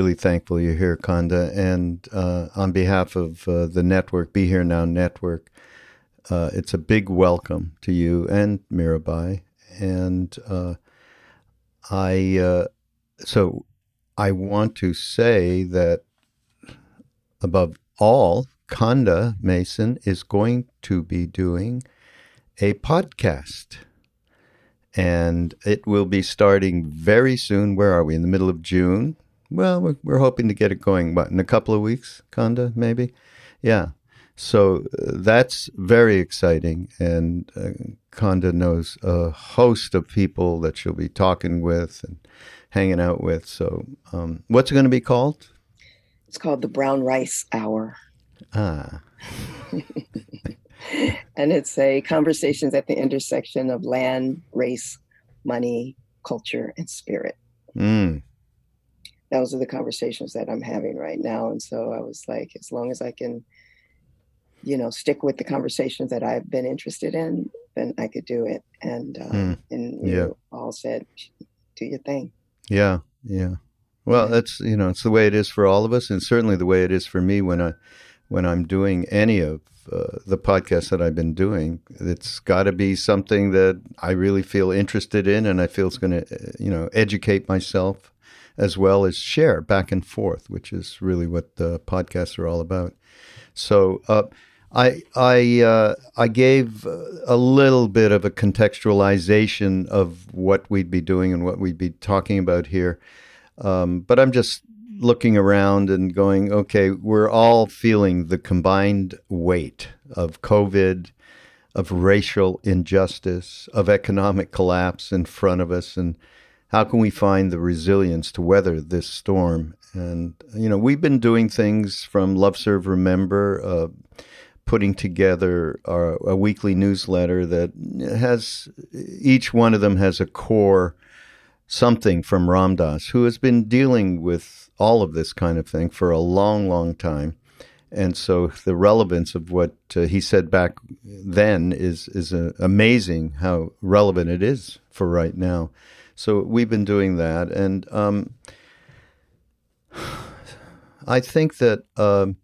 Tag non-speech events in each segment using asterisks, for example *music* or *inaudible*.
Really thankful you're here, Konda. And uh, on behalf of uh, the network, Be Here Now Network, uh, it's a big welcome to you and Mirabai. And uh, I, uh, so I want to say that above all, Konda Mason is going to be doing a podcast and it will be starting very soon. Where are we? In the middle of June. Well, we're, we're hoping to get it going. What in a couple of weeks, Konda? Maybe. Yeah. So uh, that's very exciting, and uh, Khanda knows a host of people that she'll be talking with and hanging out with. So, um, what's it going to be called? It's called the Brown Rice Hour. Ah. *laughs* and it's a conversations at the intersection of land, race, money, culture, and spirit. Mm. Those are the conversations that I'm having right now. And so I was like, as long as I can, you know, stick with the conversations that I've been interested in, then I could do it. And uh, mm. and you Yeah. all said, do your thing. Yeah, yeah. Well, that's you know, it's the way it is for all of us, and certainly the way it is for me when I when I'm doing any of uh, the podcasts that I've been doing. It's got to be something that I really feel interested in, and I feel it's going to you know educate myself as well as share back and forth, which is really what the podcasts are all about. So. Uh, I I uh, I gave a little bit of a contextualization of what we'd be doing and what we'd be talking about here, um, but I'm just looking around and going, okay, we're all feeling the combined weight of COVID, of racial injustice, of economic collapse in front of us, and how can we find the resilience to weather this storm? And you know, we've been doing things from Love Serve Remember. Uh, putting together our, a weekly newsletter that has each one of them has a core something from Ram Dass, who has been dealing with all of this kind of thing for a long, long time. And so the relevance of what uh, he said back then is is uh, amazing how relevant it is for right now. So we've been doing that, and um, I think that. um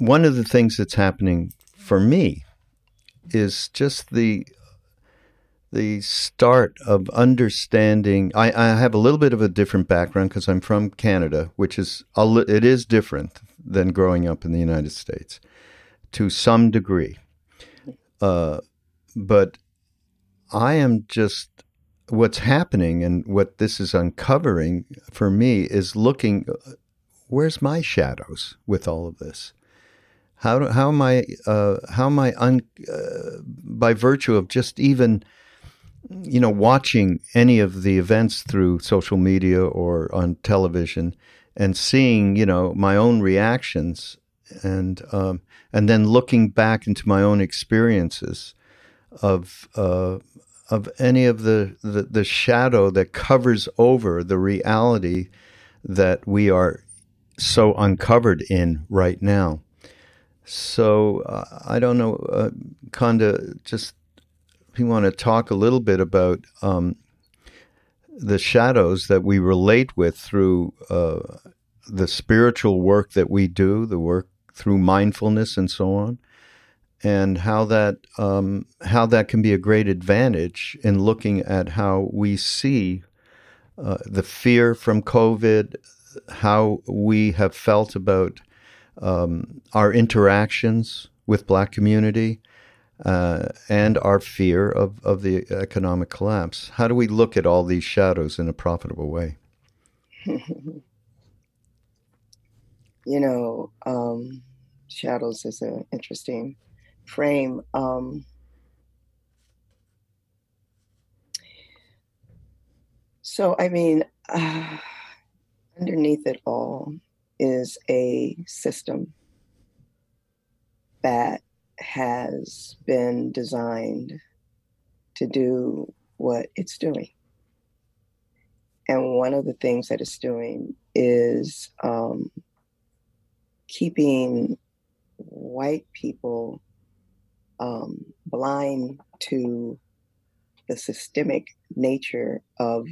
one of the things that's happening for me is just the the start of understanding. I, I have a little bit of a different background because I'm from Canada, which is it is different than growing up in the United States to some degree. Uh, but I am just what's happening and what this is uncovering for me is looking where's my shadows with all of this? How do, how am I uh, how am I un, uh, by virtue of just even you know watching any of the events through social media or on television and seeing you know my own reactions and um, and then looking back into my own experiences of uh, of any of the, the the shadow that covers over the reality that we are so uncovered in right now. So uh, I don't know, uh, just if you want to talk a little bit about um, the shadows that we relate with through uh, the spiritual work that we do, the work through mindfulness and so on, and how that um, how that can be a great advantage in looking at how we see uh, the fear from COVID, how we have felt about um, our interactions with Black community, uh, and our fear of, of the economic collapse. How do we look at all these shadows in a profitable way? *laughs* you know, um, shadows is an interesting frame. Um, so, I mean, uh, *sighs* underneath it all is a system that has been designed to do what it's doing. And one of the things that it's doing is um, keeping white people um, blind to the systemic nature of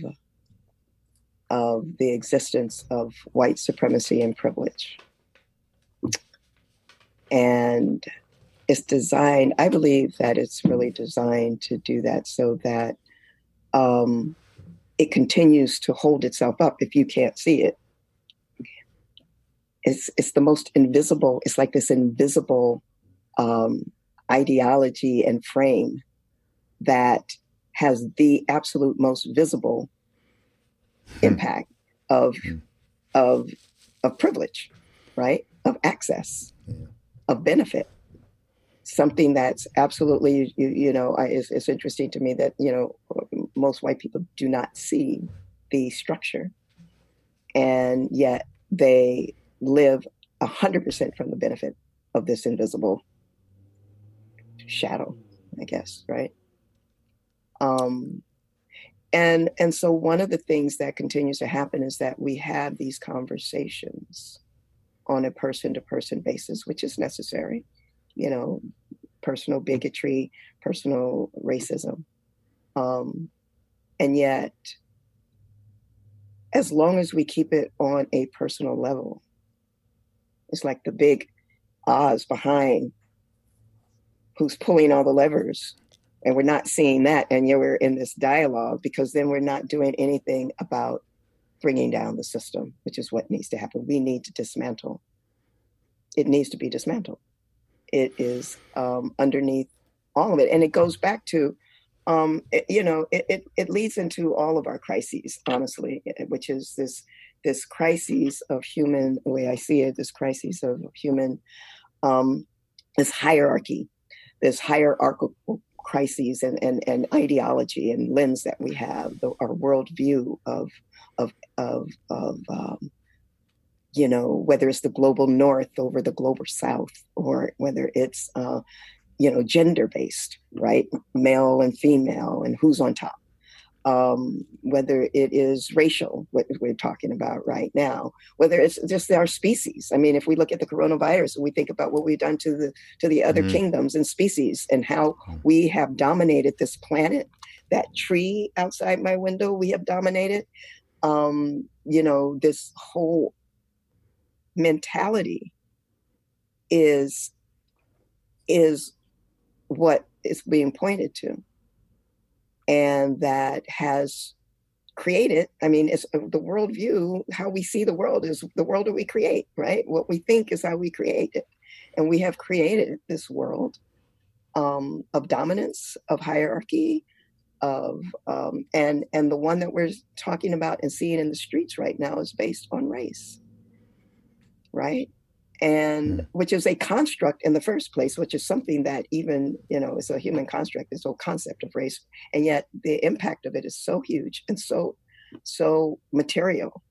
of the existence of white supremacy and privilege. And it's designed, I believe that it's really designed to do that so that um, it continues to hold itself up if you can't see it. It's, it's the most invisible, it's like this invisible um, ideology and frame that has the absolute most visible hmm. impact of hmm. of of privilege, right? Of access, yeah. of benefit. Something that's absolutely, you, you know, I, it's, it's interesting to me that you know most white people do not see the structure, and yet they live a hundred percent from the benefit of this invisible shadow, I guess, right? Um, and and so one of the things that continues to happen is that we have these conversations on a person to person basis, which is necessary. You know, personal bigotry, personal racism, um, and yet, as long as we keep it on a personal level, it's like the big Oz behind who's pulling all the levers and we're not seeing that and yet we're in this dialogue because then we're not doing anything about bringing down the system which is what needs to happen. We need to dismantle. It needs to be dismantled. It is um, underneath all of it. And it goes back to um, it, you know it, it, it leads into all of our crises honestly which is this this crises of human the way i see it this crises of human um, this hierarchy this hierarchical crises and, and, and ideology and lens that we have, the, our worldview of of of, of um, you know whether it's the global north over the global south or whether it's uh, you know gender based, right, male and female, and who's on top um, whether it is racial, what we're talking about right now, whether it's just our species. I mean, if we look at the coronavirus and we think about what we've done to the to the other mm-hmm. kingdoms and species and how mm. we have dominated this planet, that tree outside my window we have dominated. Um, you know, this whole mentality is is what is being pointed to and that has created i mean it's uh, the worldview how we see the world is the world that we create right? What we think is how we create it. And we have created this world um, of dominance of hierarchy of um, and and the one that we're talking about and seeing in the streets right now is based on race right and mm. which is a construct in the first place, which is something that even you know is a human construct, this whole concept of race, and yet the impact of it is so huge and so so material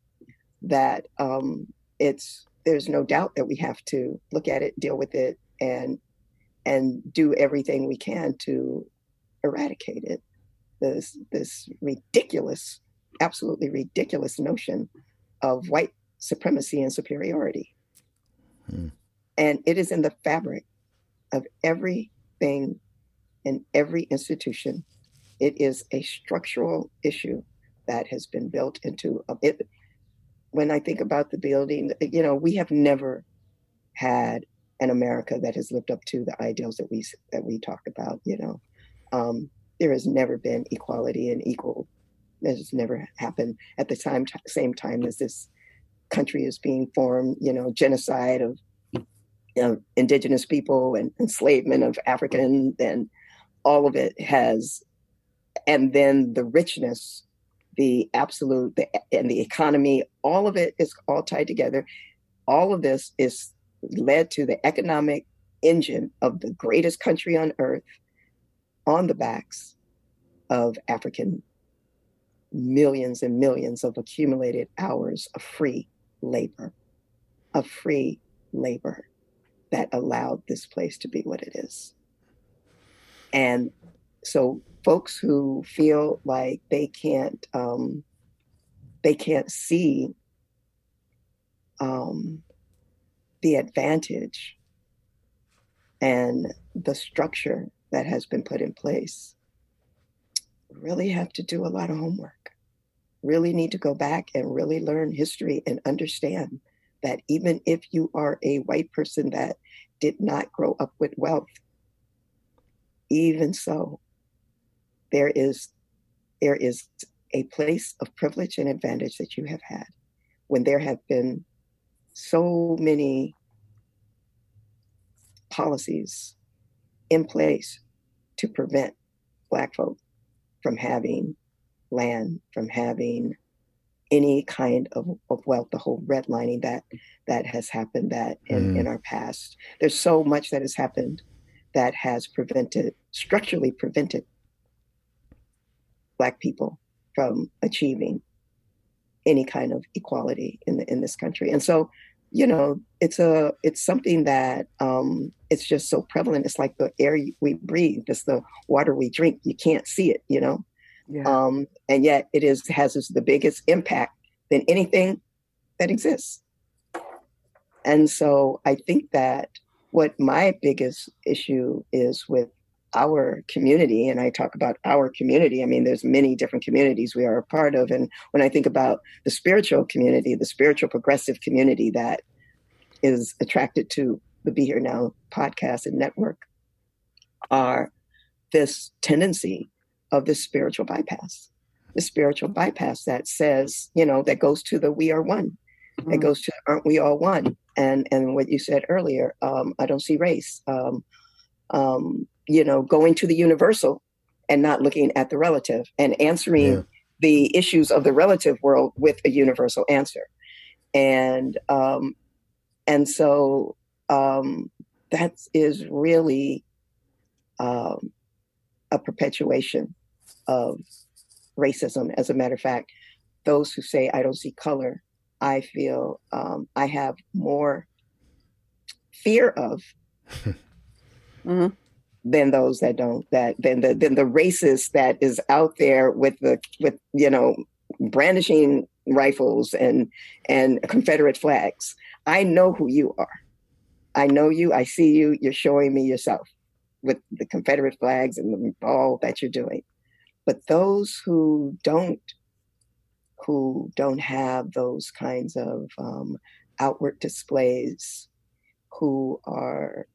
that um, it's there's no doubt that we have to look at it, deal with it, and and do everything we can to eradicate it. This this ridiculous, absolutely ridiculous notion of white supremacy and superiority Mm. And it is in the fabric of everything in every institution. It is a structural issue that has been built into a, it. When I think about the building, you know, we have never had an America that has lived up to the ideals that we that we talk about. You know, um, there has never been equality and equal. That has never happened at the time same time as this country is being formed. You know, genocide of you know, indigenous people and enslavement of African and all of it has, and then the richness, the absolute, the, and the economy, all of it is all tied together. All of this is led to the economic engine of the greatest country on earth on the backs of African millions and millions of accumulated hours of free labor, of free labor that allowed this place to be what it is. And so folks who feel like they can't um, they can't see um, the advantage and the structure that has been put in place really have to do a lot of homework really need to go back and really learn history and understand that even if you are a white person that did not grow up with wealth even so there is there is a place of privilege and advantage that you have had when there have been so many policies in place to prevent black folk from having land, from having any kind of, of wealth, the whole redlining that that has happened that in, mm. in our past. There's so much that has happened that has prevented, structurally prevented black people from achieving any kind of equality in the, in this country. And so you know it's a it's something that um it's just so prevalent it's like the air we breathe it's the water we drink you can't see it you know yeah. um and yet it is has the biggest impact than anything that exists and so i think that what my biggest issue is with our community and i talk about our community i mean there's many different communities we are a part of and when i think about the spiritual community the spiritual progressive community that is attracted to the be here now podcast and network are this tendency of the spiritual bypass the spiritual bypass that says you know that goes to the we are one mm-hmm. that goes to aren't we all one and and what you said earlier um, i don't see race um, um, you know, going to the universal and not looking at the relative and answering yeah. the issues of the relative world with a universal answer. And um, and so um, that is really um, a perpetuation of racism. As a matter of fact, those who say I don't see color, I feel um, I have more fear of *laughs* mm-hmm. than those that don't that than the than the racist that is out there with the with you know brandishing rifles and and confederate flags. I know who you are. I know you. I see you. You're showing me yourself with the confederate flags and the, all that you're doing but those who don't who don't have those kinds of um, outward displays who are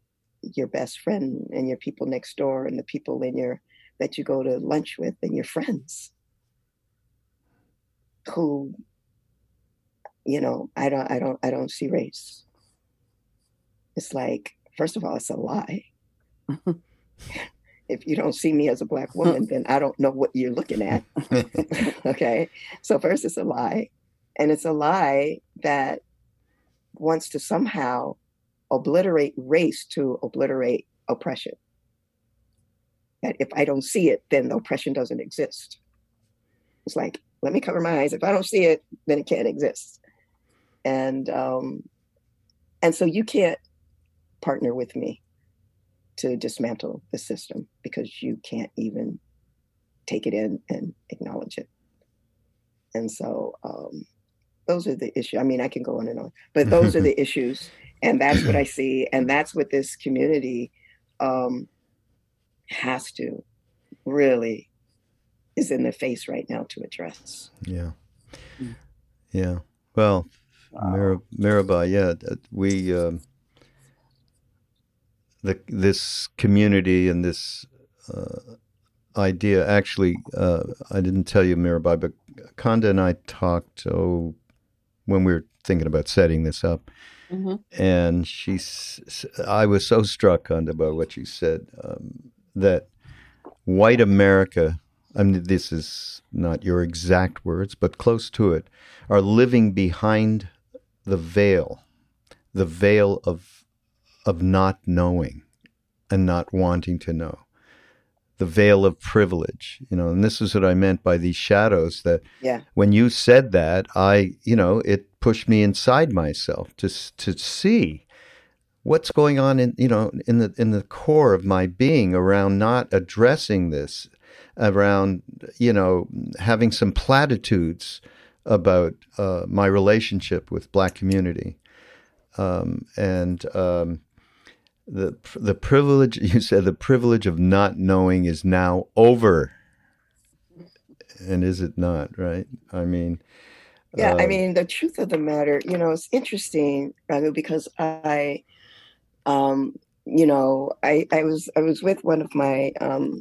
your best friend and your people next door and the people in your that you go to lunch with and your friends. Who you know i don't i don't i don't see race. It's like first of all it's a lie *laughs* if you don't see me as a black woman then i don't know what you're looking at *laughs* okay so first it's a lie and it's a lie that wants to somehow obliterate race to obliterate oppression. That if I don't see it, then the oppression doesn't exist. It's like, let me cover my eyes. If I don't see it, then it can't exist. And um, and so you can't partner with me to dismantle the system because you can't even take it in and acknowledge it. And so um, those are the issues. I mean, I can go on and on, but those are the *laughs* issues and that's what I see, and that's what this community um, has to really is in the face right now to address. Yeah, yeah. Well, wow. Mir- Mirabai, yeah, we. Um, the this community and this uh, idea. Actually, uh, I didn't tell you, Mirabai, but Konda and I talked oh when we were thinking about setting this up. Mm-hmm. And she's, I was so struck, Konda, by what she said um, that white America, I mean, this is not your exact words, but close to it, are living behind the veil, the veil of, of not knowing and not wanting to know the veil of privilege, you know, and this is what I meant by these shadows that yeah. when you said that, I, you know, it pushed me inside myself to, to see what's going on in, you know, in the, in the core of my being around not addressing this, around, you know, having some platitudes about uh, my relationship with black community. Um, and, um, the the privilege *laughs* you said the privilege of not knowing is now over. And is it not right? I mean yeah i um, mean the truth of the matter you know it's interesting because i um you know i i was i was with one of my um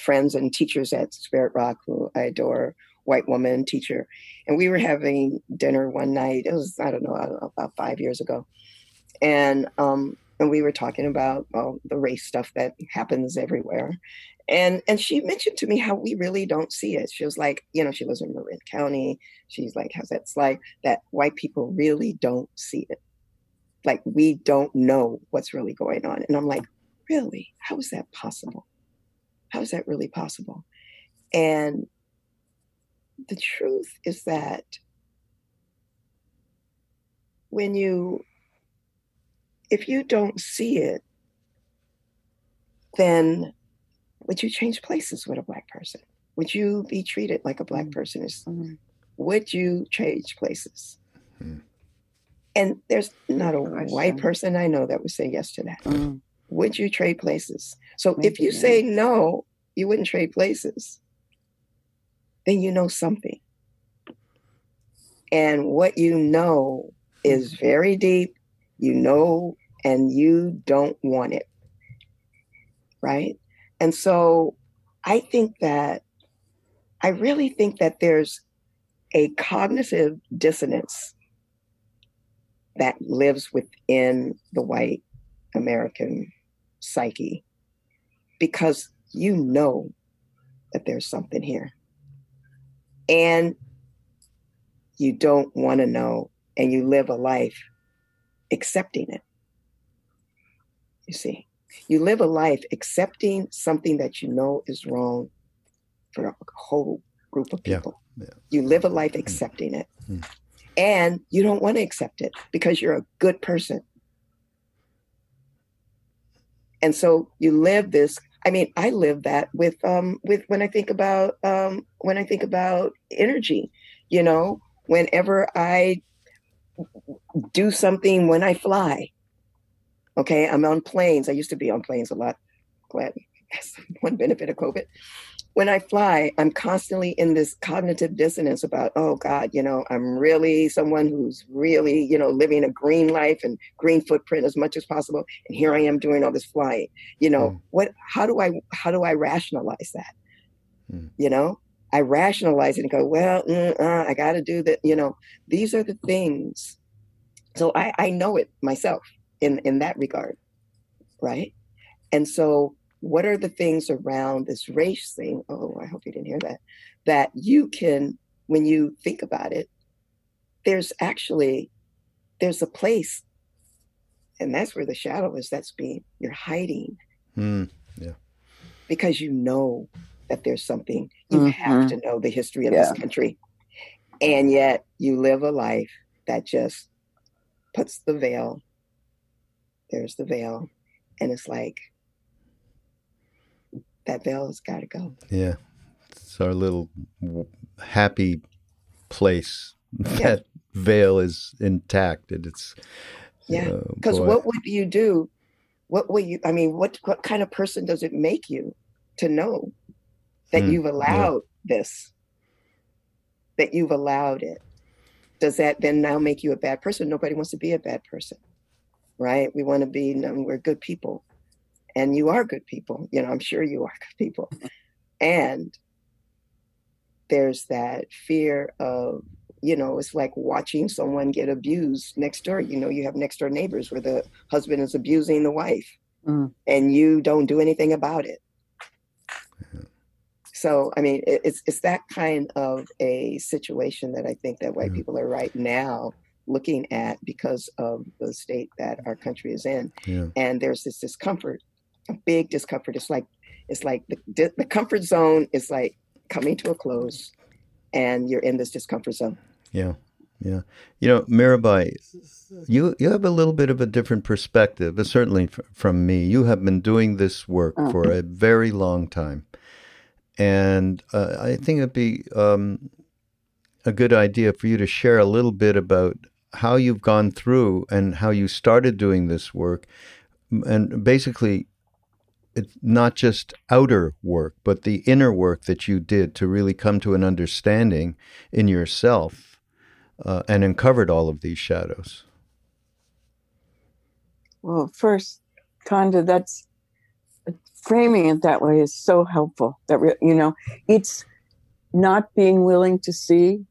friends and teachers at spirit rock who i adore white woman teacher. And we were having dinner one night. It was i don't know, I don't know about five years ago. And um and we were talking about well the race stuff that happens everywhere. And and she mentioned to me how we really don't see it. She was like you know she lives in marin county. She's like how's that like that white people really don't see it. Like we don't know what's really going on. And i'm like really? How is that possible? How is that really possible? And the truth is that when you if you don't see it, then would you change places with a black person? Would you be treated like a black mm-hmm. person is? Mm-hmm. Would you change places? Mm-hmm. And there's not a white person I know that would say yes to that. Mm-hmm. Would you trade places? So Maybe if you say no, you wouldn't trade places, then you know something. And what you know is mm-hmm. very deep. You know and you don't want it. Right? And so I think that, I really think that there's a cognitive dissonance that lives within the white American psyche because you know that there's something here. And you don't want to know, and you live a life accepting it you see. You live a life accepting something that you know is wrong for a whole group of people. Yeah, yeah. You live a life hmm. accepting mm. it. Mm. And you don't want to accept it because you're a good person. And so you live this I mean, I live that with um with when I think about um when I think about energy, you know, whenever I do something when I fly, Okay, I'm on planes. I used to be on planes a lot. Glad that's *laughs* one benefit of COVID. When I fly, I'm constantly in this cognitive dissonance about, oh God, you know, I'm really someone who's really, you know, living a green life and green footprint as much as possible. And here I am doing all this flying. You know, mm. what how do I how do I rationalize that? Mm. You know, I rationalize it and go, well, mm, uh, I got to do that. You know, these are the things. So I, I know it myself in in that regard right and so what are the things around this race thing oh i hope you didn't hear that that you can when you think about it there's actually there's a place and that's where the shadow is that's being you're hiding mm, yeah because you know that there's something you mm-hmm. have to know the history of yeah. this country and yet you live a life that just puts the veil there's the veil. And it's like, that veil has got to go. Yeah. It's our little happy place. *laughs* Yeah. That veil is intact and it's. Yeah. Because uh, what would you do? What would you, I mean, what, what kind of person does it make you to know that mm, you've allowed yeah. this? That you've allowed it? Does that then now make you a bad person? Nobody wants to be a bad person right? We want to be known we're good people. And you are good people. You know, I'm sure you are good people. And there's that fear of, you know, it's like watching someone get abused next door. You know, you have next door neighbors where the husband is abusing the wife mm. and you don't do anything about it. So, I mean, it's it's that kind of a situation that I think that white yeah. people are right now looking at because of the state that our country is in. Yeah. And there's this discomfort, a big discomfort. It's like it's like the, the comfort zone is like coming to a close, and you're in this discomfort zone. Yeah. Yeah, you know, Mirabai, you you have a little bit of a different perspective, but certainly f- from me. You have been doing this work oh. for a very long time, and uh, I think it'd be um, a good idea for you to share a little bit about how you've gone through and how you started doing this work, and basically, it's not just outer work, but the inner work that you did to really come to an understanding in yourself uh, and uncovered all of these shadows. Well, first, Konda, that's framing it that way is so helpful. That you know, it's not being willing to see,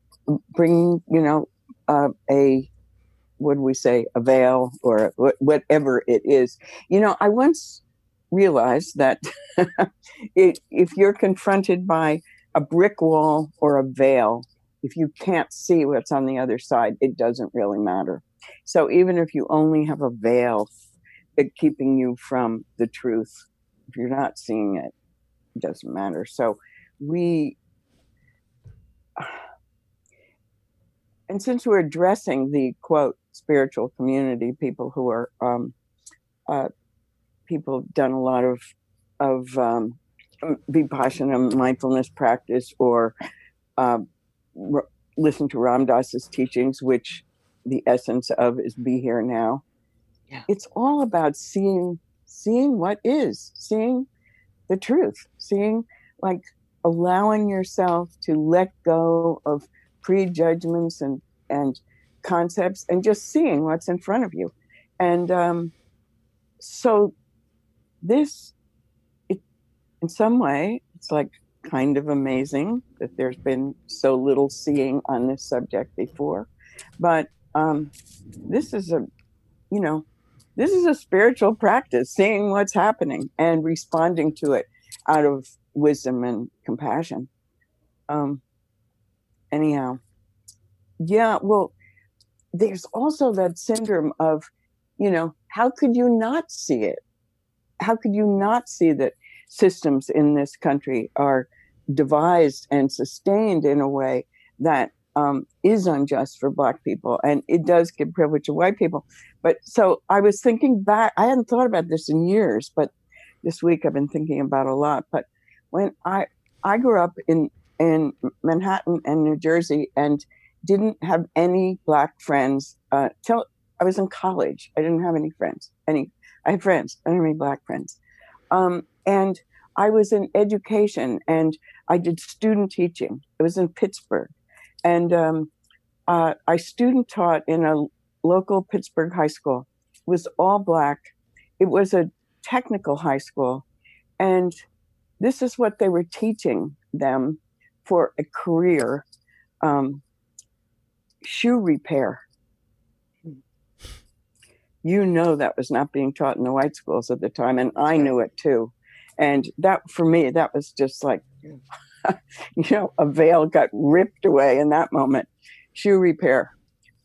bringing you know uh, a what do we say, a veil or whatever it is. You know, I once realized that *laughs* it, if you're confronted by a brick wall or a veil, if you can't see what's on the other side, it doesn't really matter. So even if you only have a veil keeping you from the truth, if you're not seeing it, it doesn't matter. So we and since we're addressing the quote spiritual community, people who are um, uh, people done a lot of of um, vipassana mindfulness practice or uh, r- listen to Ram Dass's teachings, which the essence of is be here now. Yeah. It's all about seeing seeing what is, seeing the truth, seeing like allowing yourself to let go of prejudgments and and concepts and just seeing what's in front of you. And um, so this, it, in some way, it's like kind of amazing that there's been so little seeing on this subject before. But um, this is a, you know, this is a spiritual practice, seeing what's happening and responding to it out of wisdom and compassion. Um, anyhow, yeah, well, there's also that syndrome of, you know, how could you not see it? How could you not see that systems in this country are devised and sustained in a way that um, is unjust for Black people, and it does give privilege to white people. But so I was thinking back. I hadn't thought about this in years, but this week I've been thinking about a lot. But when I I grew up in in Manhattan and New Jersey, and didn't have any black friends uh, till I was in college. I didn't have any friends. Any, I had friends. I didn't have any black friends. Um, and I was in education and I did student teaching. It was in Pittsburgh, and um, uh, I student taught in a local Pittsburgh high school. It was all black. It was a technical high school, and this is what they were teaching them for a career. Um, shoe repair. You know that was not being taught in the white schools at the time, and I knew it too. And that, for me, that was just like, *laughs* you know, a veil got ripped away in that moment. Shoe repair.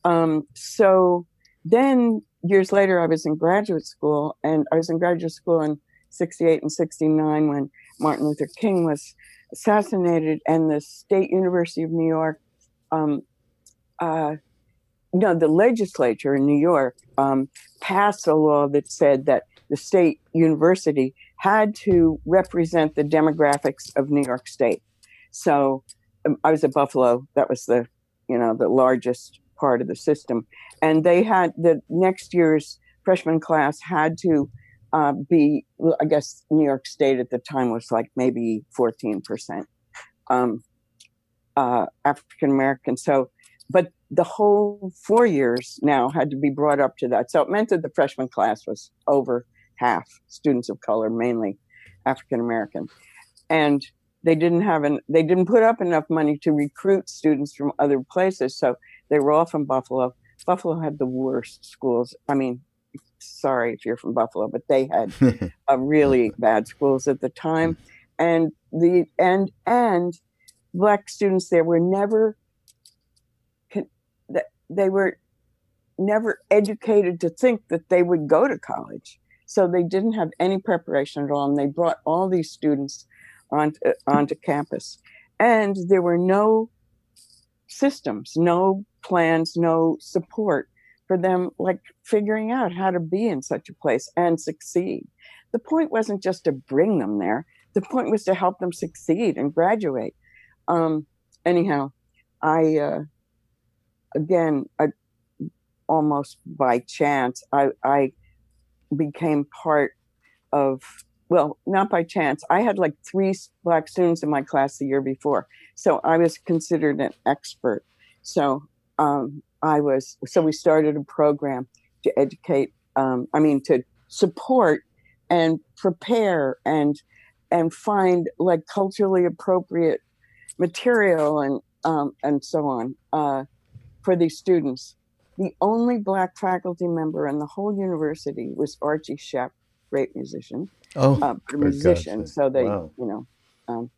Um, so then years later, I was in graduate school, and I was in graduate school in 68 and 69 when Martin Luther King was assassinated, and the State University of New York um, uh, no, the legislature in New York um, passed a law that said that the state university had to represent the demographics of New York State. So um, I was at Buffalo. That was the, you know, the largest part of the system, and they had the next year's freshman class had to uh, be. I guess New York State at the time was like maybe fourteen percent um, uh, African American. So but the whole four years now had to be brought up to that. So it meant that the freshman class was over half students of color, mainly African American. And they didn't have an they didn't put up enough money to recruit students from other places. So they were all from Buffalo. Buffalo had the worst schools. I mean, sorry if you're from Buffalo, but they had *laughs* a really bad schools at the time. And the and and black students there were never they were never educated to think that they would go to college. So they didn't have any preparation at all. And they brought all these students onto, onto campus. And there were no systems, no plans, no support for them, like figuring out how to be in such a place and succeed. The point wasn't just to bring them there, the point was to help them succeed and graduate. Um, anyhow, I, uh, again, I, almost by chance, I, I became part of well, not by chance. I had like three black students in my class the year before, so I was considered an expert. So um, I was. So we started a program to educate. Um, I mean, to support and prepare and and find like culturally appropriate material and um, and so on. Uh, for these students. The only black faculty member in the whole university was Archie Shepp, great musician. Oh, uh, musician. So they, wow. you know, um,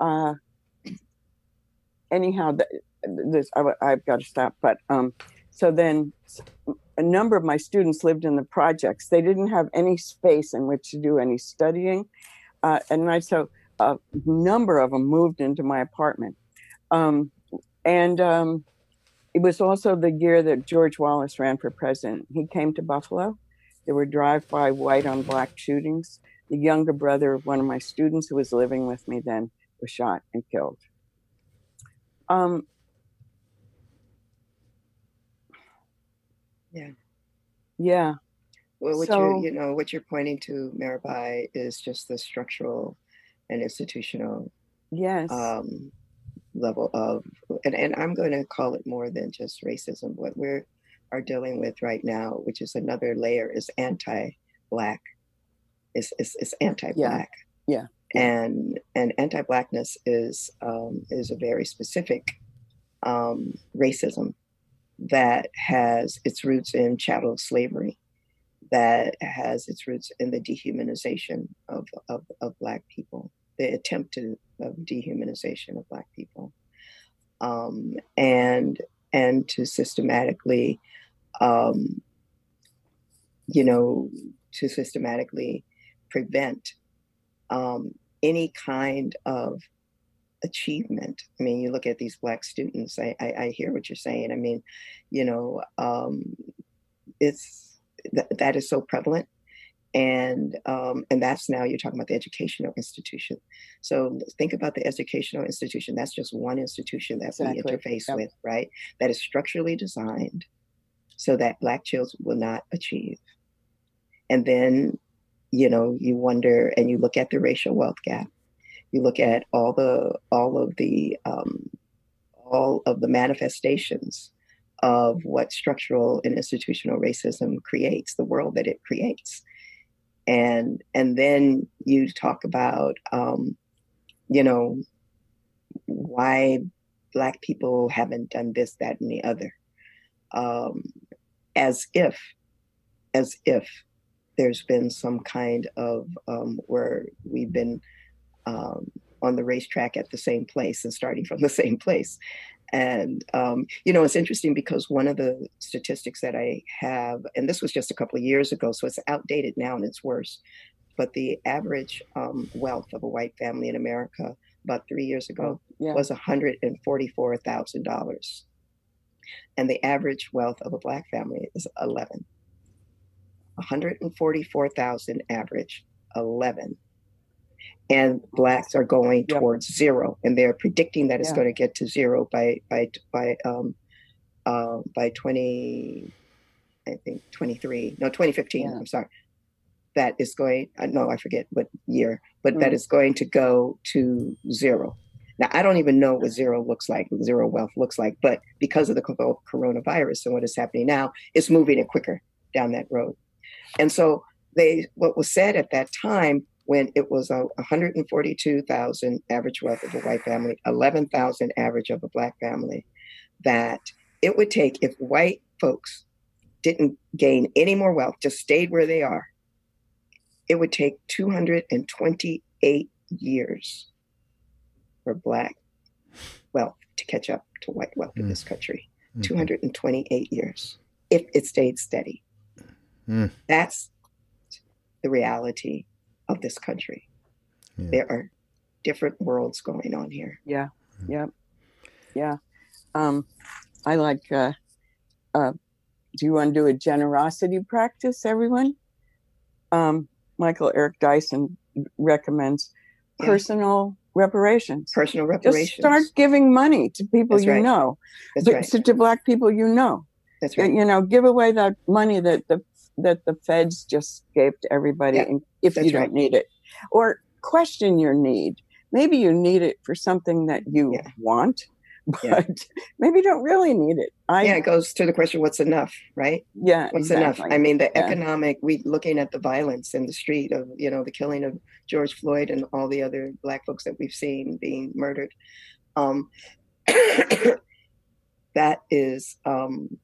uh, anyhow, this I, have got to stop. But um, so then, a number of my students lived in the projects. They didn't have any space in which to do any studying, uh, and I so a number of them moved into my apartment. Um, and um, it was also the year that George Wallace ran for president. He came to Buffalo. There were drive-by white on black shootings. The younger brother of one of my students who was living with me then was shot and killed. Um, yeah. Yeah. Well, what so, you're, you know, what you're pointing to, Mirabai, is just the structural and institutional yes um, level of, and, and I'm going to call it more than just racism. What we are are dealing with right now, which is another layer, is anti-black. Is is, is anti-black. Yeah. yeah. And and anti-blackness is um, is a very specific um, racism that has its roots in chattel slavery, that has its roots in the dehumanization of, of, of Black people the attempt to, of dehumanization of Black people, um, and and to systematically, um, you know, to systematically prevent um, any kind of achievement. I mean, you look at these Black students. I, I, I hear what you're saying. I mean, you know, um, it's th- that is so prevalent and um, and that's now you're talking about the educational institution. So think about the educational institution. That's just one institution that exactly. we interface yep. with, right? That is structurally designed so that Black children will not achieve. And then, you know, you wonder and you look at the racial wealth gap. You look at all the all of the um, all of the manifestations of what structural and institutional racism creates, the world that it creates and and then you talk about um, you know why black people haven't done this that and the other um, as if as if there's been some kind of um, where we've been um, on the racetrack at the same place and starting from the *laughs* same place and, um, you know, it's interesting because one of the statistics that I have, and this was just a couple of years ago, so it's outdated now and it's worse, but the average um, wealth of a white family in America about three years ago oh, yeah. was $144,000. And the average wealth of a black family is 11. 144,000 average, 11 and blacks are going yep. towards zero, and they're predicting that it's yeah. going to get to zero by by by um, uh, by twenty, I think twenty three, no twenty fifteen. Yeah. I'm sorry. That is going. Uh, no, I forget what year, but mm. that is going to go to zero. Now, I don't even know what zero looks like, zero wealth looks like, but because of the coronavirus and what is happening now, it's moving it quicker down that road. And so they, what was said at that time when it was a 142,000 average wealth of a white family, 11,000 average of a black family, that it would take if white folks didn't gain any more wealth, just stayed where they are, it would take 228 years for black wealth to catch up to white wealth mm. in this country. Mm-hmm. 228 years if it stayed steady. Mm. That's the reality of this country. Yeah. There are different worlds going on here. Yeah. Yeah. Yeah. Um, I like, uh, uh, do you want to do a generosity practice, everyone? Um, Michael Eric Dyson recommends yeah. personal reparations. Personal reparations. Just start giving money to people That's you right. know, That's to, right. to, to, black people you know. That's right. You know, give away that money that the that the feds just gave to everybody, yeah. if you don't right. need it, or question your need. Maybe you need it for something that you yeah. want, *laughs* but yeah. maybe you don't really need it. I, yeah, it goes to the question, what's enough, right? Yeah, what's exactly. enough? I mean, the economic. We looking at the violence in the street of you know the killing of George Floyd and all the other black folks that we've seen being murdered. Um, *coughs* that is, um,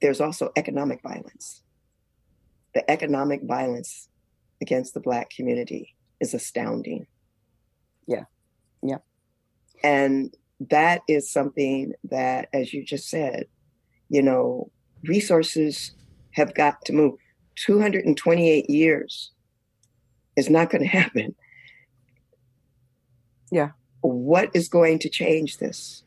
there's also economic violence. The economic violence against the black community is astounding. Yeah, yeah. And that is something that, as you just said, you know, resources have got to move. 228 years is not going *laughs* to happen. Yeah. What is going to change this?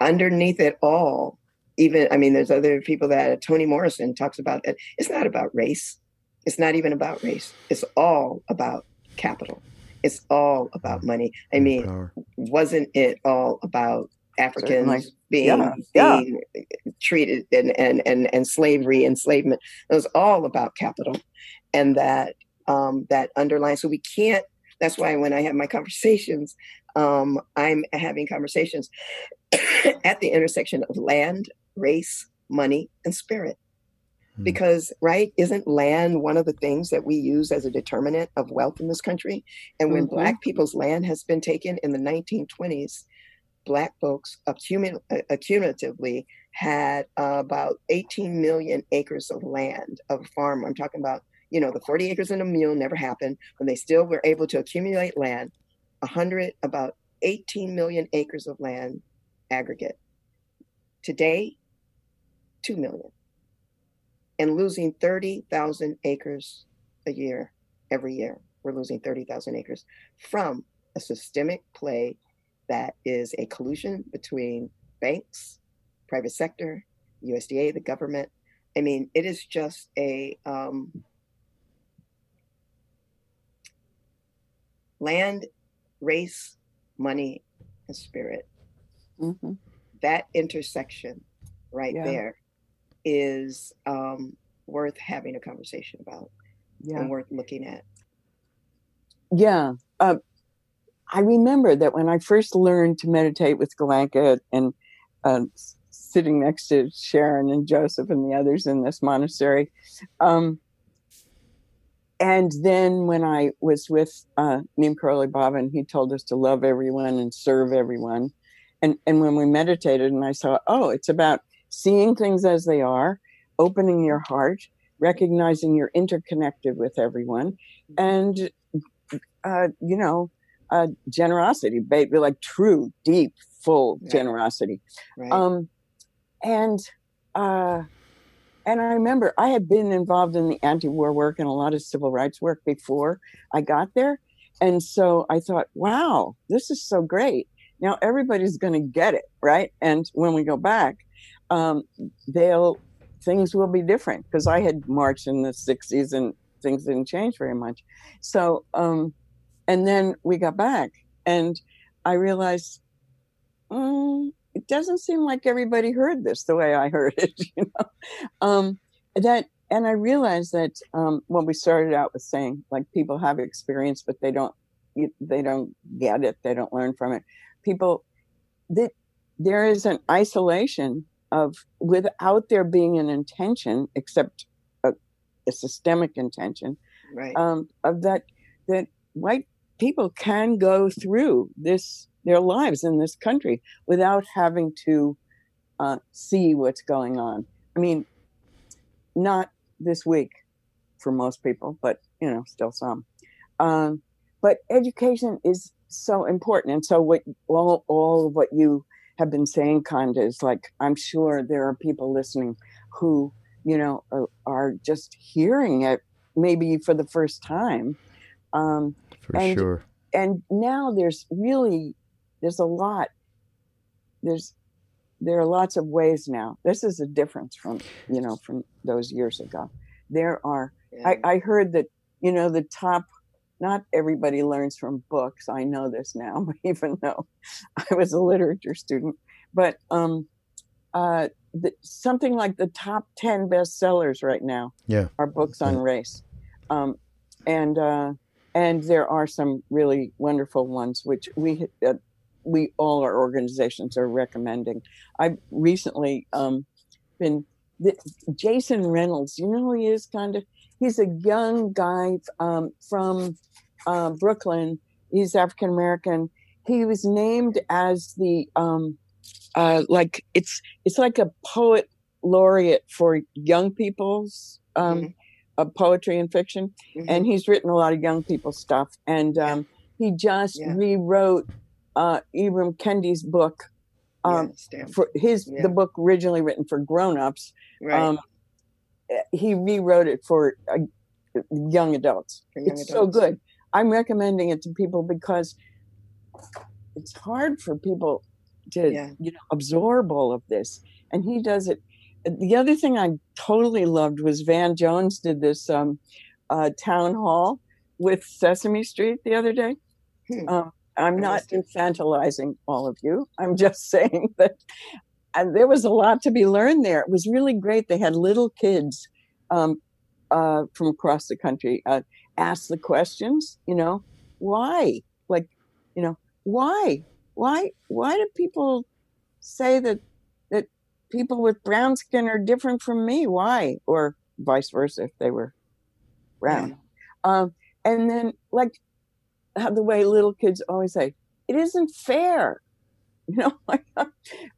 Underneath it all, even, I mean, there's other people that Toni Morrison talks about that. It's not about race. It's not even about race. It's all about capital. It's all about money. I mean, Power. wasn't it all about Africans Certainly. being yeah. being yeah. treated and, and and and slavery, enslavement? It was all about capital, and that um, that underlying. So we can't. That's why when I have my conversations, um, I'm having conversations *coughs* at the intersection of land, race, money, and spirit. Hmm. because right isn't land one of the things that we use as a determinant of wealth in this country and when mm-hmm. black people's land has been taken in the 1920s black folks accumul- uh, accumulatively had uh, about 18 million acres of land of farm i'm talking about you know the 40 acres and a mule never happened when they still were able to accumulate land 100 about 18 million acres of land aggregate today 2 million and losing 30,000 acres a year every year. We're losing 30,000 acres from a systemic play that is a collusion between banks, private sector, USDA, the government. I mean, it is just a um, land, race, money, and spirit. Mm-hmm. That intersection right yeah. there is um, worth having a conversation about yeah. and worth looking at. Yeah. Uh, I remember that when I first learned to meditate with Goenka and uh, sitting next to Sharon and Joseph and the others in this monastery. Um, and then when I was with uh, Neem Karoli and he told us to love everyone and serve everyone. And, and when we meditated, and I saw, oh, it's about seeing things as they are, opening your heart, recognizing you're interconnected with everyone, and uh, you know, uh, generosity, baby, like true, deep, full right. generosity. Right. Um, and uh, and I remember I had been involved in the anti-war work and a lot of civil rights work before I got there, and so I thought, wow, this is so great. Now everybody's going to get it, right? And when we go back, um, they'll things will be different because I had marched in the '60s and things didn't change very much. So, um, and then we got back, and I realized mm, it doesn't seem like everybody heard this the way I heard it. *laughs* You know, um, that and I realized that um, when we started out with saying like people have experience, but they don't they don't get it, they don't learn from it. People that there is an isolation of without there being an intention, except a, a systemic intention, right? Um, of that that white people can go through this their lives in this country without having to uh, see what's going on. I mean, not this week for most people, but you know, still some. Um, but education is so important, and so what all all of what you have been saying, Konda, is like I'm sure there are people listening who you know are, are just hearing it maybe for the first time. Um, for and, sure. And now there's really there's a lot. There's there are lots of ways now. This is a difference from you know from those years ago. There are. Yeah. I, I heard that you know the top not everybody learns from books. I know this now, *laughs* even though I was a literature student. But um, uh, the, something like the top 10 bestsellers right now yeah. are books on race. Um, and, uh, and there are some really wonderful ones, which we, uh, we all our organizations are recommending. I've recently um, been, the, Jason Reynolds, you know who he is, kind of? He's a young guy um, from uh, Brooklyn. He's African American. He was named as the um, uh, like it's it's like a poet laureate for young people's um, mm-hmm. uh, poetry and fiction, mm-hmm. and he's written a lot of young people stuff. And um, he just yeah. rewrote uh, Ibram Kendi's book um, yeah, for his yeah. the book originally written for grown-ups. Right. He rewrote it for uh, young adults. For young it's adults. so good. I'm recommending it to people because it's hard for people to yeah. you know absorb all of this, and he does it. The other thing I totally loved was Van Jones did this um, uh, town hall with Sesame Street the other day. Hmm. Um, I'm not infantilizing all of you. I'm just *laughs* saying that and there was a lot to be learned there. It was really great. They had little kids um, uh, from across the country. Uh, ask the questions, you know, why? Like, you know, why? Why why do people say that that people with brown skin are different from me? Why? Or vice versa if they were brown. Yeah. Um, and then like the way little kids always say, it isn't fair. *laughs* You know, like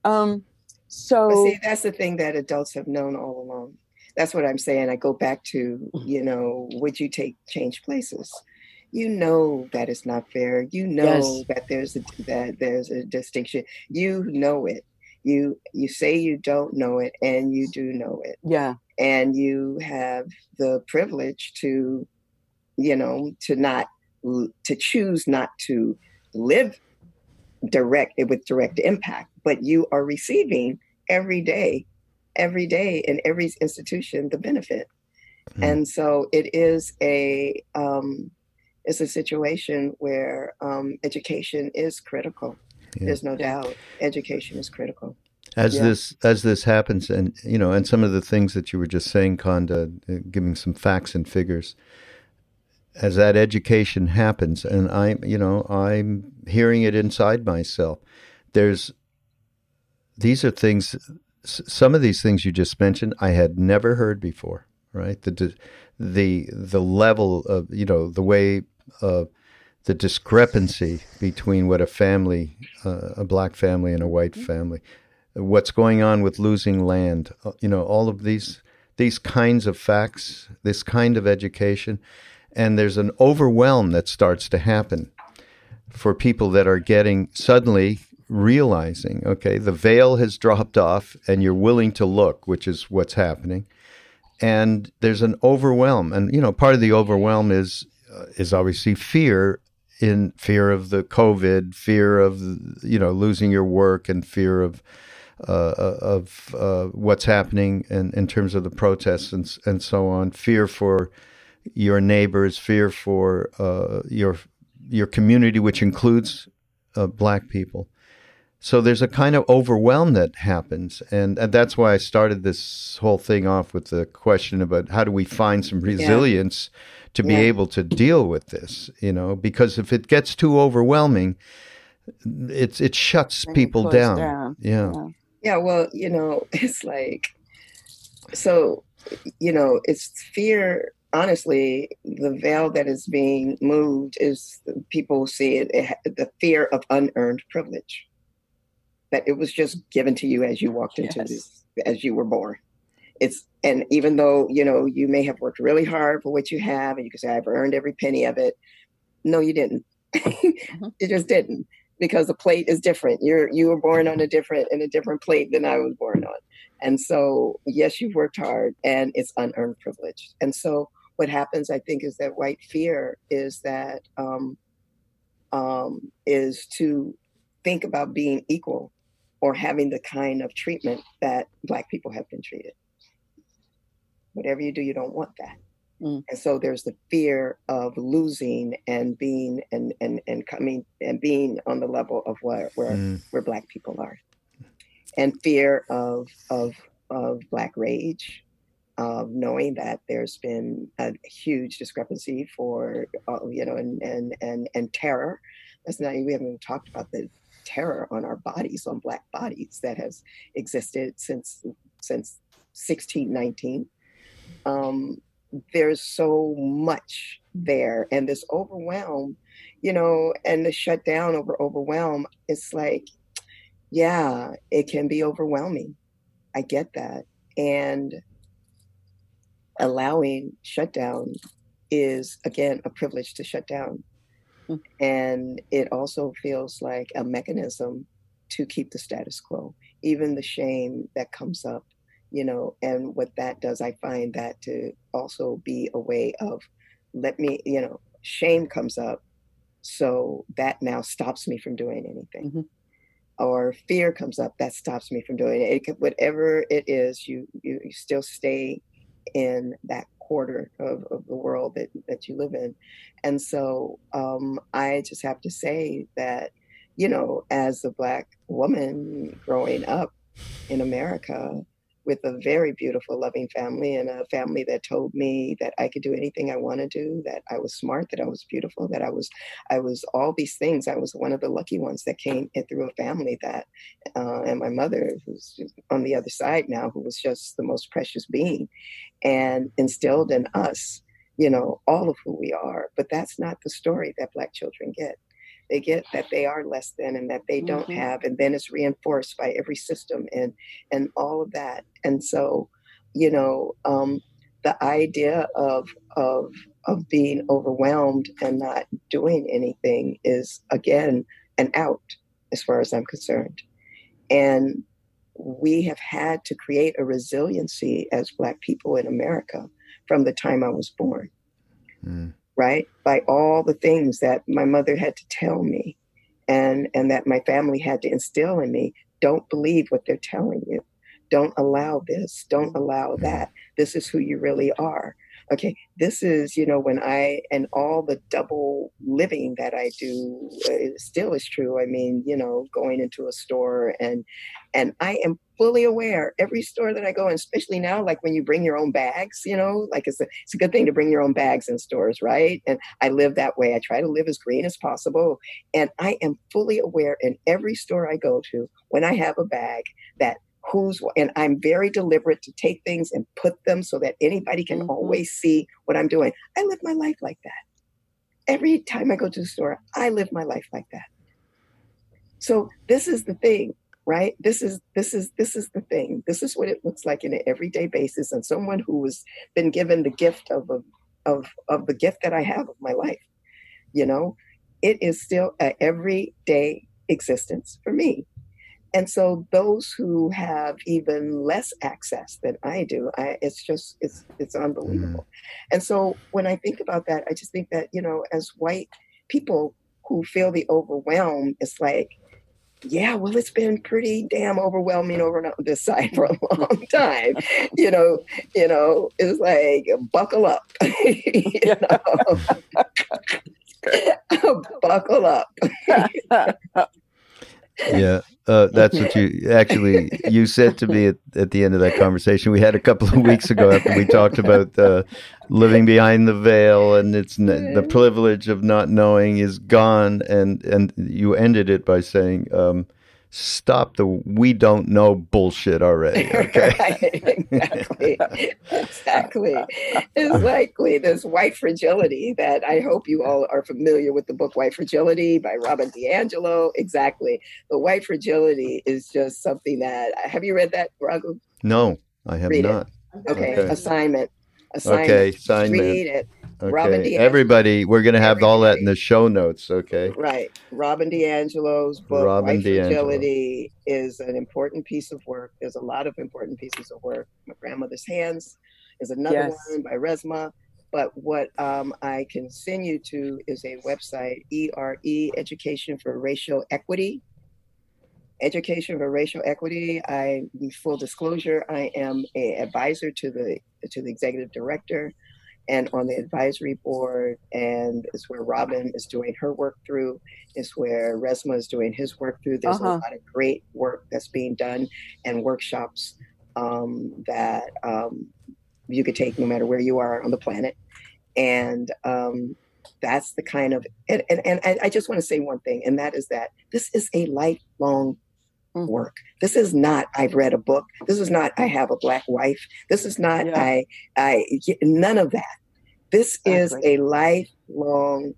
um so see that's the thing that adults have known all along that's what I'm saying. I go back to, mm-hmm. you know, would you take change places? You know that it's not fair. You know yes. that there's a that there's a distinction. You know it. You you say you don't know it, and you do know it. Yeah. And you have the privilege to, you know, to not to choose not to live direct with direct impact, but you are receiving every day every day in every institution the benefit. Mm-hmm. And so it is a um, it's a situation where um, education is critical. Yeah. There's no doubt education is critical. As yeah. this as this happens, and you know, and some of the things that you were just saying, Konda, uh, giving some facts and figures, as that education happens, and I'm, you know, I'm hearing it inside myself. There's these are things some of these things you just mentioned, I had never heard before. Right, the the the level of you know the way uh, the discrepancy between what a family, uh, a black family and a white mm-hmm. family, what's going on with losing land, uh, you know, all of these these kinds of facts, this kind of education, and there's an overwhelm that starts to happen for people that are getting suddenly realizing, okay, the veil has dropped off and you're willing to look, which is what's happening. And there's an overwhelm. And, you know, part of the overwhelm is, uh, is obviously fear in fear of the COVID, fear of, you know, losing your work and fear of, uh, uh of uh, what's happening in, in terms of the protests and, and so on, fear for your neighbors, fear for uh, your your community, which includes uh, black people. So there's a kind of overwhelm that happens, and, and that's why I started this whole thing off with the question about how do we find some resilience yeah. to be yeah. able to deal with this, you know? Because if it gets too overwhelming, it's it shuts people down. down. Yeah. yeah. Yeah, well, you know, *laughs* it's like so you know, it's fear honestly, the veil that is being moved is people see it, it, the fear of unearned privilege. That it was just given to you as you walked into yes. this, as you were born. It's and even though you know you may have worked really hard for what you have, and you can say I've earned every penny of it. No, you didn't. mm-hmm. *laughs* You just didn't because the plate is different. You're you were born on a different in a different plate than I was born on. And so yes, you've worked hard and it's unearned privilege. And so what happens, I think, is that white fear is that um, um, is to think about being equal or having the kind of treatment that Black people have been treated. Whatever you do, you don't want that. Mm. And so there's the fear of losing and being and and and coming and being on the level of where where, mm. where black people are. And fear of of of black rage, of knowing that there's been a huge discrepancy for uh, you know and and and and terror that's not we haven't even talked about the terror on our bodies on black bodies that has existed since since 1619 um, there's so much there and this overwhelm you know and the shut down over overwhelm it's like yeah it can be overwhelming. I get that. And allowing shutdown is again a privilege to shut down mm. and it also feels like a mechanism to keep the status quo even the shame that comes up you know and what that does i find that to also be a way of let me you know shame comes up so that now stops me from doing anything mm-hmm. or fear comes up that stops me from doing it, it whatever it is you, you you still stay in that quarter of, of the world that, that you live in. And so um, I just have to say that, you know, as a Black woman growing up in America, with a very beautiful, loving family and a family that told me that I could do anything I want to do, that I was smart, that I was beautiful, that I was, I was all these things. I was one of the lucky ones that came in through a family that, uh, and my mother, who's on the other side now, who was just the most precious being, and instilled in us, you know, all of who we are. But that's not the story that Black children get they get that they are less than and that they don't mm-hmm. have and then it's reinforced by every system and and all of that. And so you know um, the idea of of of being overwhelmed and not doing anything is again an out as far as i'm concerned. And we have had to create a resiliency as black people in america from the time i was born. Mm right? By all the things that my mother had to tell me and and that my family had to instill in me. Don't believe what they're telling you. Don't allow this. Don't allow that. This is who you really are okay, this is, you know, when I, and all the double living that I do uh, still is true. I mean, you know, going into a store and, and I am fully aware every store that I go in, especially now, like when you bring your own bags, you know, like it's a, it's a good thing to bring your own bags in stores, right? And I live that way. I try to live as green as possible. And I am fully aware in every store I go to when I have a bag that who's and I'm very deliberate to take things and put them so that anybody can mm-hmm. always see what I'm doing. I live my life like that. Every time I go to the store, I live my life like that. So this is the thing, right? This is this is this is the thing. This is what it looks like in an everyday basis and someone who has been given the gift of a, of of the gift that I have of my life. You know, it is still an everyday existence for me and so those who have even less access than I do, I, it's just it's it's unbelievable. Mm. And so when I think about that, I just think that you know, as white people who feel the overwhelm, it's like, yeah, well, it's been pretty damn overwhelming over on this side for a *laughs* long time. *laughs* you know, you know, it's like buckle up. *laughs* you know, buckle up. Yeah Uh, that's what you actually you said to me at, at the end of that conversation. We had a couple of weeks ago after we talked about uh, living behind the veil and it's the privilege of not knowing is gone. And and you ended it by saying um, stop the we don't know bullshit already. *laughs* Okay. right, exactly. exactly. likely This white fragility that I hope you all are familiar with the book White Fragility by Robin DiAngelo. Exactly. The white fragility is just something that have you read that, Raghu? No, I have Read not. Okay. okay. Assignment. Assignment. Okay, assignment. Read it. Okay. Robin DiAngelo. Everybody, we're going to have Everybody. all that in the show notes. Okay. Right. Robin DiAngelo's book, Robin White Fragility, is an important piece of work. There's a lot of important pieces of work. My grandmother's hands is another yes. one by Resmaa. But what um, I can send you to is a website, ERE, Education for Racial Equity. Education for Racial Equity. I, full disclosure, I am a advisor to the to the executive director and on the advisory board and is where robin is doing her work through is where Resmaa is doing his work through there's uh-huh. a lot of great work that's being done and workshops um, that um, you could take no matter where you are on the planet and um, that's the kind of and, and, and i just want to say one thing and that is that this is a lifelong. Mm. work. This is not I've read a book. This is not I mm. have a black wife. This is not yeah. I I none of that. This exactly. is a lifelong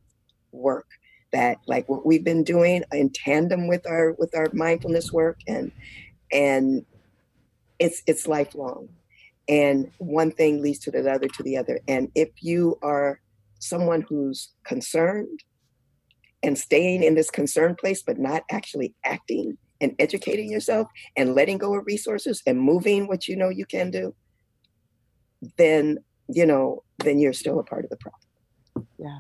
work that like what we've been doing in tandem with our with our mindfulness work and and it's it's lifelong and one thing leads to the other to the other and if you are someone who's concerned and staying in this concerned place but not actually acting and educating yourself and letting go of resources and moving what you know you can do, then you know, then you're still a part of the problem. Yeah.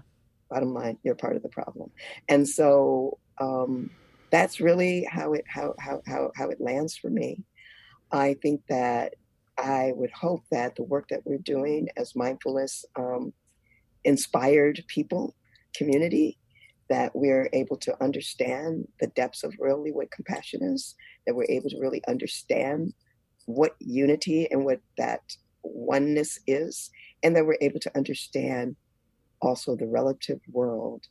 Bottom line, you're part of the problem. And so um, that's really how it how, how how how it lands for me. I think that I would hope that the work that we're doing as mindfulness um, inspired people, community, that we're able to understand the depths of really what compassion is, that we're able to really understand what unity and what that oneness is, and that we're able to understand also the relative world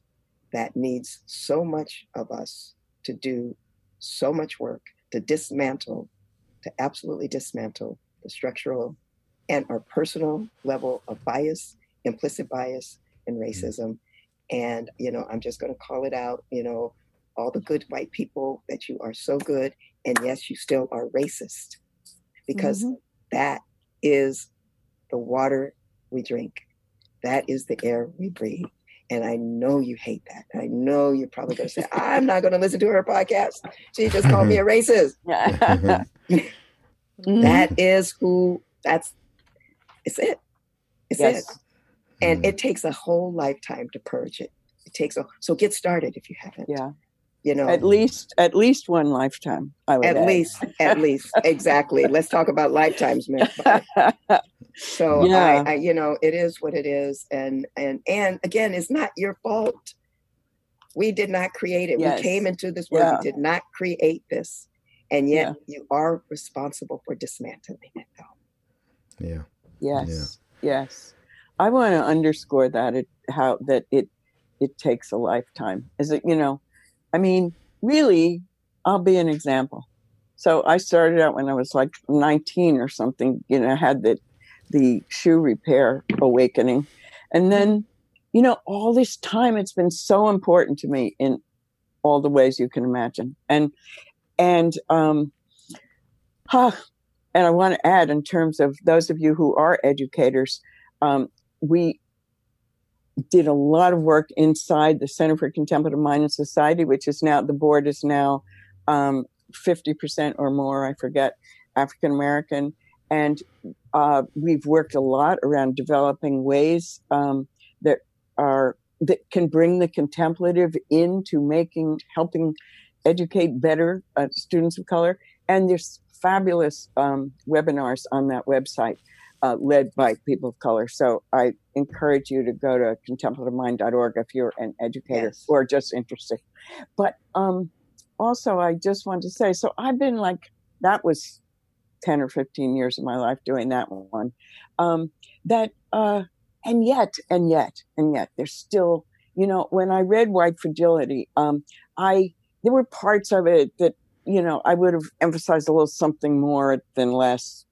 that needs so much of us to do so much work to dismantle, to absolutely dismantle the structural and our personal level of bias, implicit bias, and mm. racism and, you know, I'm just going to call it out, you know, all the good white people that you are so good. And yes, you still are racist because mm-hmm. that is the water we drink, that is the air we breathe. And I know you hate that. I know you're probably going to say, I'm not going to listen to her podcast. She just called me a racist. *laughs* mm-hmm. that is who, that's, it's it. It's yes. it and mm. it takes a whole lifetime to purge it it takes a so get started if you haven't yeah you know at least at least one lifetime I at add. least at least *laughs* exactly let's talk about lifetimes man *laughs* so yeah. I, I, you know it is what it is and and and again it's not your fault we did not create it yes. we came into this world yeah. we did not create this and yet yeah. you are responsible for dismantling it though yeah yes yeah. yes I want to underscore that it how that it it takes a lifetime. Is it you know, I mean, really, I'll be an example. So I started out when I was like 19 or something. You know, had the the shoe repair awakening, and then you know all this time it's been so important to me in all the ways you can imagine, and and um, huh, and I want to add in terms of those of you who are educators, um, we did a lot of work inside the Center for Contemplative Mind and Society, which is now the board is now um, 50% or more, I forget, African American. And uh, we've worked a lot around developing ways um, that are that can bring the contemplative into making helping educate better uh, students of color. And there's fabulous um, webinars on that website uh, led by people of color. So I encourage you to go to contemplativemind.org if you're an educator yes. or just interested. But um, also, I just want to say, so I've been like that was ten or fifteen years of my life doing that one. Um, that uh, and yet, and yet, and yet, there's still, you know, when I read White Fragility, um, I there were parts of it that you know I would have emphasized a little something more than less.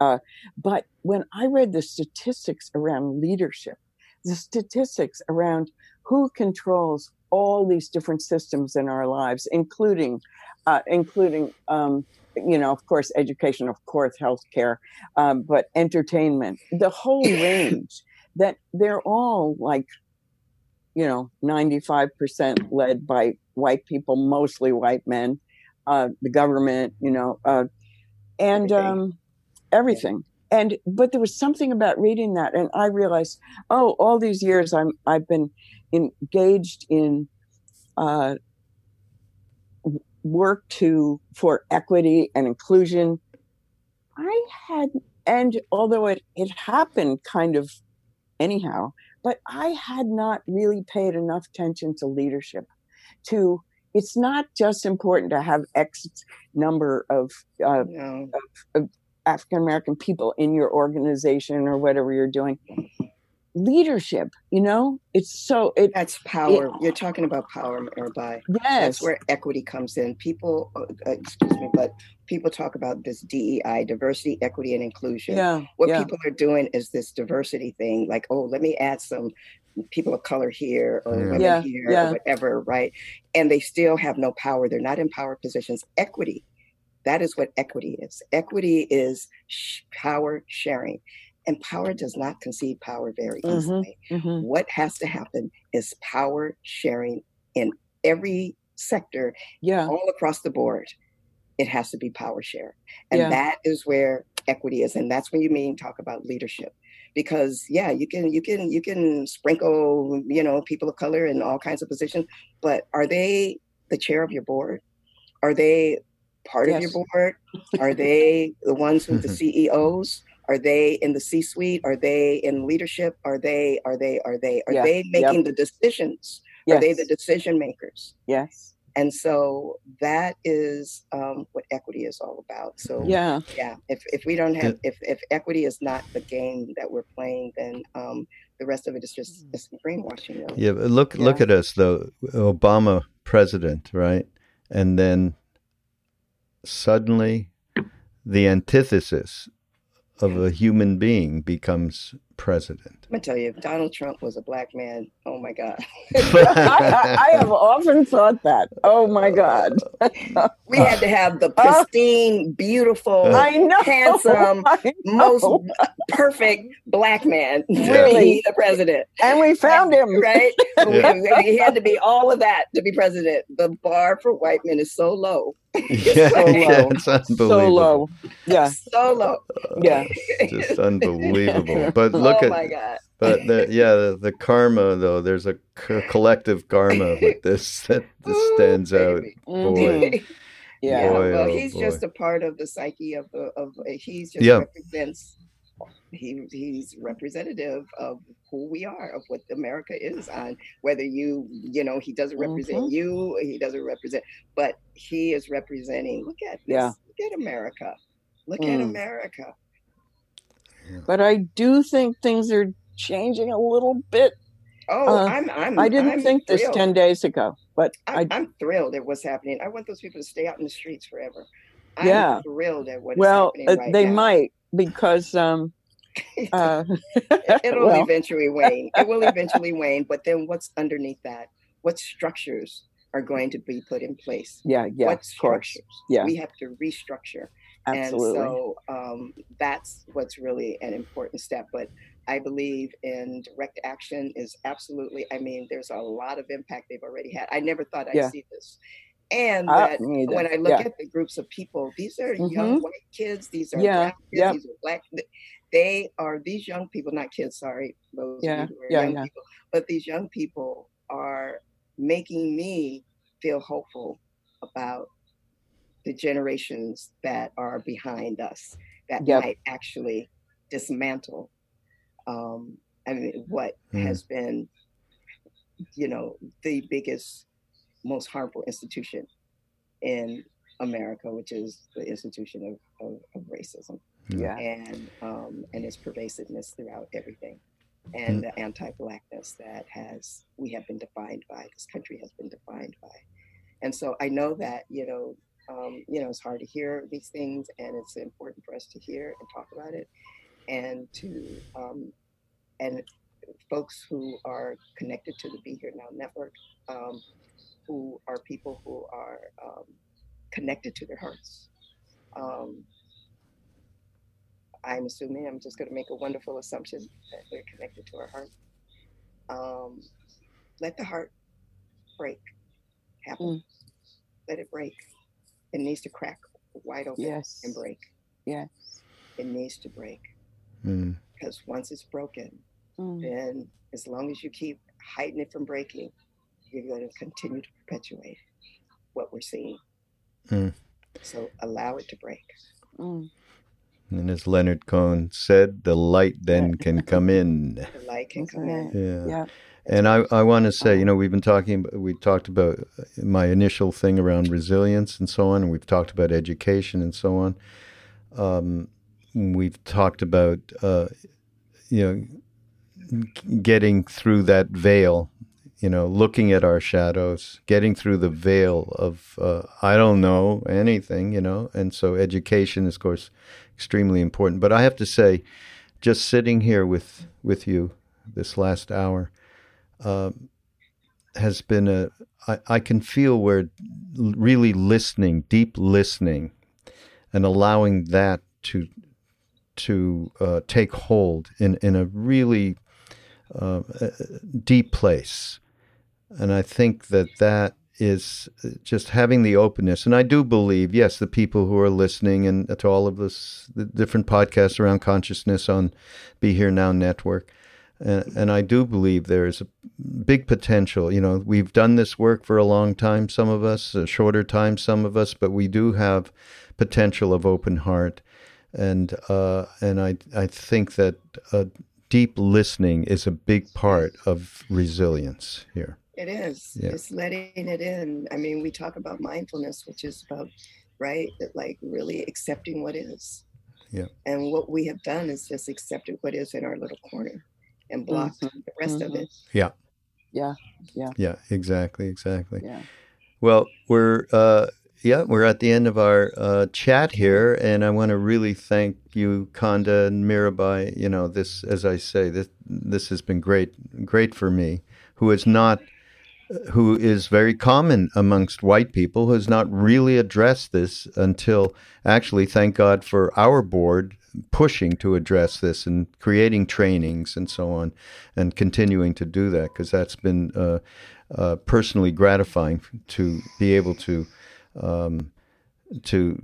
Uh, but when I read the statistics around leadership, the statistics around who controls all these different systems in our lives, including, uh, including, um, you know, of course, education, of course, healthcare, um, but entertainment, the whole *coughs* range. That they're all like, you know, ninety-five percent led by white people, mostly white men. Uh, the government, you know, uh, and everything. Um, everything and but there was something about reading that and i realized oh all these years i'm i've been engaged in uh, work to for equity and inclusion i had and although it it happened kind of anyhow but i had not really paid enough attention to leadership to it's not just important to have x number of, uh, no. of, of African American people in your organization or whatever you're doing. Leadership, you know, it's so it, that's power. It, You're talking about power, Mirabai. Yes, that's where equity comes in. People, uh, uh, excuse me, but people talk about this DEI, diversity, equity, and inclusion. Yeah, what yeah. people are doing is this diversity thing. Like, oh, let me add some people of color here or women yeah, here yeah. or whatever, right? And they still have no power. They're not in power positions. Equity that is what equity is. Equity is sh- power sharing. And power does not concede power very mm-hmm, easily. Mm-hmm, mm-hmm. What has to happen is power sharing in every sector, yeah. all across the board. It has to be power share. And yeah. that is where equity is. And that's when you mean talk about leadership because yeah you can you can you can sprinkle you know people of color in all kinds of positions but are they the chair of your board are they part yes. of your board? *laughs* Are they the ones with the CEOs? Are they in the C-suite? Are they in leadership? Are they? Are they? Are they? Are yeah. they making yep. the decisions? Yes. Are they the decision makers? Yes. And so that is um, what equity is all about. So yeah, yeah. If if we don't have if if equity is not the game that we're playing, then um, the rest of it is just it's brainwashing. Really. Yeah, look yeah. look at us though. Obama president, right? And then suddenly the antithesis of a human being becomes president. I'm gonna tell you, if Donald Trump was a black man, oh my God. *laughs* *laughs* I, I, have often thought that. Oh my God. *laughs* we had to have the uh, pristine, beautiful, uh, I know, handsome, I know. most perfect black man really? to be the president. And we found him. Right? Yeah. He had to be all of that to be president. The bar for white men is so low. yeah, so low. yeah, it's unbelievable. So low. Yeah. So low. Uh, yeah. just unbelievable. But look oh at my God. But the, yeah, the, the, karma though, there's a c- collective karma with *laughs* this that this stands out. Boy. *laughs* yeah. Boy, well, oh he's boy. just a part of the psyche of the of he's just Yeah. represents he he's representative of who we are of what America is on whether you you know he doesn't represent Mhm. you he doesn't represent but he is representing look at this Yeah. look at America look at Mm. But I do think things are changing a little bit. oh Uh, I'm I'm I didn't I'm think this 10 days ago, but I'm, I, I'm thrilled at what's happening. I want those people to stay out in the streets forever. I'm Yeah. thrilled at what is well, happening uh, right they now. might because, um, *laughs* uh, It'll well, eventually wane. It will eventually wane. But then what's underneath that? What structures are going to be put in place? yeah, yeah, what of course. structures? Yeah, We have to restructure. Absolutely. And so um, that's what's really an important step. But I believe in direct action is absolutely, I mean, there's a lot of impact they've already had. I never thought I'd Yeah. see this. And Uh, when I look Yeah. at the groups of people, these are Mhm. young white kids, these are Yeah, black kids, yep. these are black. They are these young people, not kids, sorry, those Yeah, of you who are yeah, young yeah. people, but these young people are making me feel hopeful about the generations that are behind us that Yep. might actually dismantle um i mean what Hmm. has been you know the biggest most harmful institution in America, which is the institution of, of, of racism. Yeah. And um, and its pervasiveness throughout everything. And the anti-blackness that has we have been defined by, this country has been defined by. And so I know that, you know, um, you know, it's hard to hear these things and it's important for us to hear and talk about it and to um, and folks who are connected to the Be Here Now network, um, who are people who are um, connected to their hearts. Um, I'm assuming I'm just going to make a wonderful assumption that we're connected to our heart. Um, let the heart break happen. Mm. Let it break. It needs to crack wide open Yes. and break. Yes. It needs to break Mm. because once it's broken, Mm. then as long as you keep hiding it from breaking, you're going to continue to perpetuate what we're seeing. Mm. So allow it to break. Mm. And as Leonard Cohen said, the light then can come in. The light can come in. Yeah. Yeah. And I, I want to say, you know, we've been talking, we talked about my initial thing around resilience and so on, and we've talked about education and so on. Um, we've talked about, uh, you know, getting through that veil, you know, looking at our shadows, getting through the veil of, uh, I don't know anything, you know, and so education is, of course, extremely important. But I have to say, just sitting here with, with you this last hour, um, has been a I, I can feel where really listening deep listening and allowing that to to uh, take hold in, in a really uh, uh, deep place. And I think that that is uh, just having the openness. And I do believe yes the people who are listening and to all of this the different podcasts around consciousness on Be Here Now network and, and I do believe there is a big potential. You know, we've done this work for a long time, some of us, a shorter time, some of us, but we do have potential of open heart, and uh, and I I think that uh, deep listening is a big part of resilience here. It is. Yeah. It's letting it in. I mean, we talk about mindfulness, which is about, right, like really accepting what is. Yeah. And what we have done is just accepted what is in our little corner and blocked Mhm. the rest of Mhm. it. Yeah. Yeah, Yeah. Yeah. exactly, exactly. Yeah. Well, we're uh, yeah, we're at the end of our uh, chat here, and I want to really thank you, Konda and Mirabai. You know, this, as I say, this this has been great, great for me, who is not, who is very common amongst white people, who has not really addressed this until actually, thank God for our board pushing to address this and creating trainings and so on, and continuing to do that because that's been uh, uh, personally gratifying to be able to um, to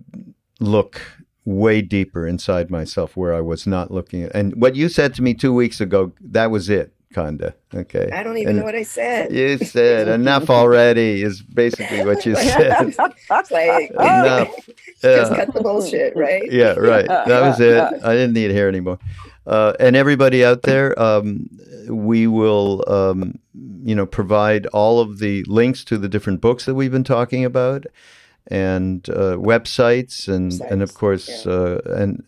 look way deeper inside myself where I was not looking at. And what you said to me two weeks ago, that was it, Konda. Okay. I don't even And know what I said. You said enough already is basically what you *laughs* said. Like, *laughs* Enough. just cut the bullshit, right? yeah, right. *laughs* That was it. I didn't need hear anymore. Uh, and everybody out there, um, we will, um, you know, provide all of the links to the different books that we've been talking about, and uh, websites, and and of course, yeah. uh, and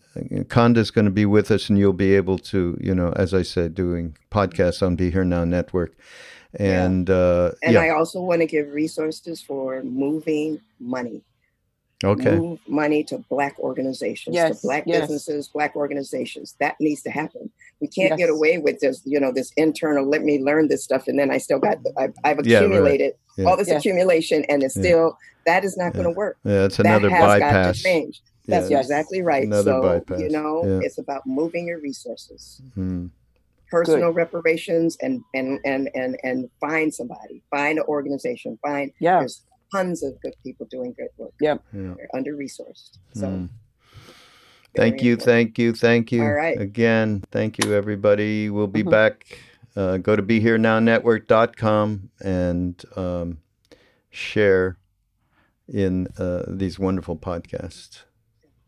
Konda's going to be with us, and you'll be able to, you know, as I said, doing podcasts on Be Here Now Network, and uh, And yeah, I also want to give resources for moving money. okay, Move money to black organizations, Yes, to black yes. businesses, black organizations. That needs to happen. We can't get away with just, you know, this internal, let me learn this stuff. And then I still got, I've, I've Yeah, right. accumulated Yeah. all this Yeah. accumulation and it's Yeah. still, that is not going to work. yeah, it's That another has got bypass. to change. That's Yeah. Exactly right. Another so, bypass. you know, Yeah. it's about moving your resources. Hmm. personal reparations and and and and and find somebody find an organization find Yeah. there's tons of good people doing good work Yeah. they're under resourced so Mm. Thank you, thank you, thank you. All right. Again, thank you, everybody. We'll be Mhm. back. Uh, go to BeHereNowNetwork.com and um, share in uh, these wonderful podcasts.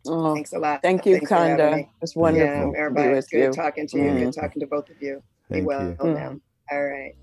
Oh, thanks a lot thank you, Thanks for having Konda. me. It's wonderful to be everybody with good you. talking to you Mhm. good talking to both of you be Thank well you. now all right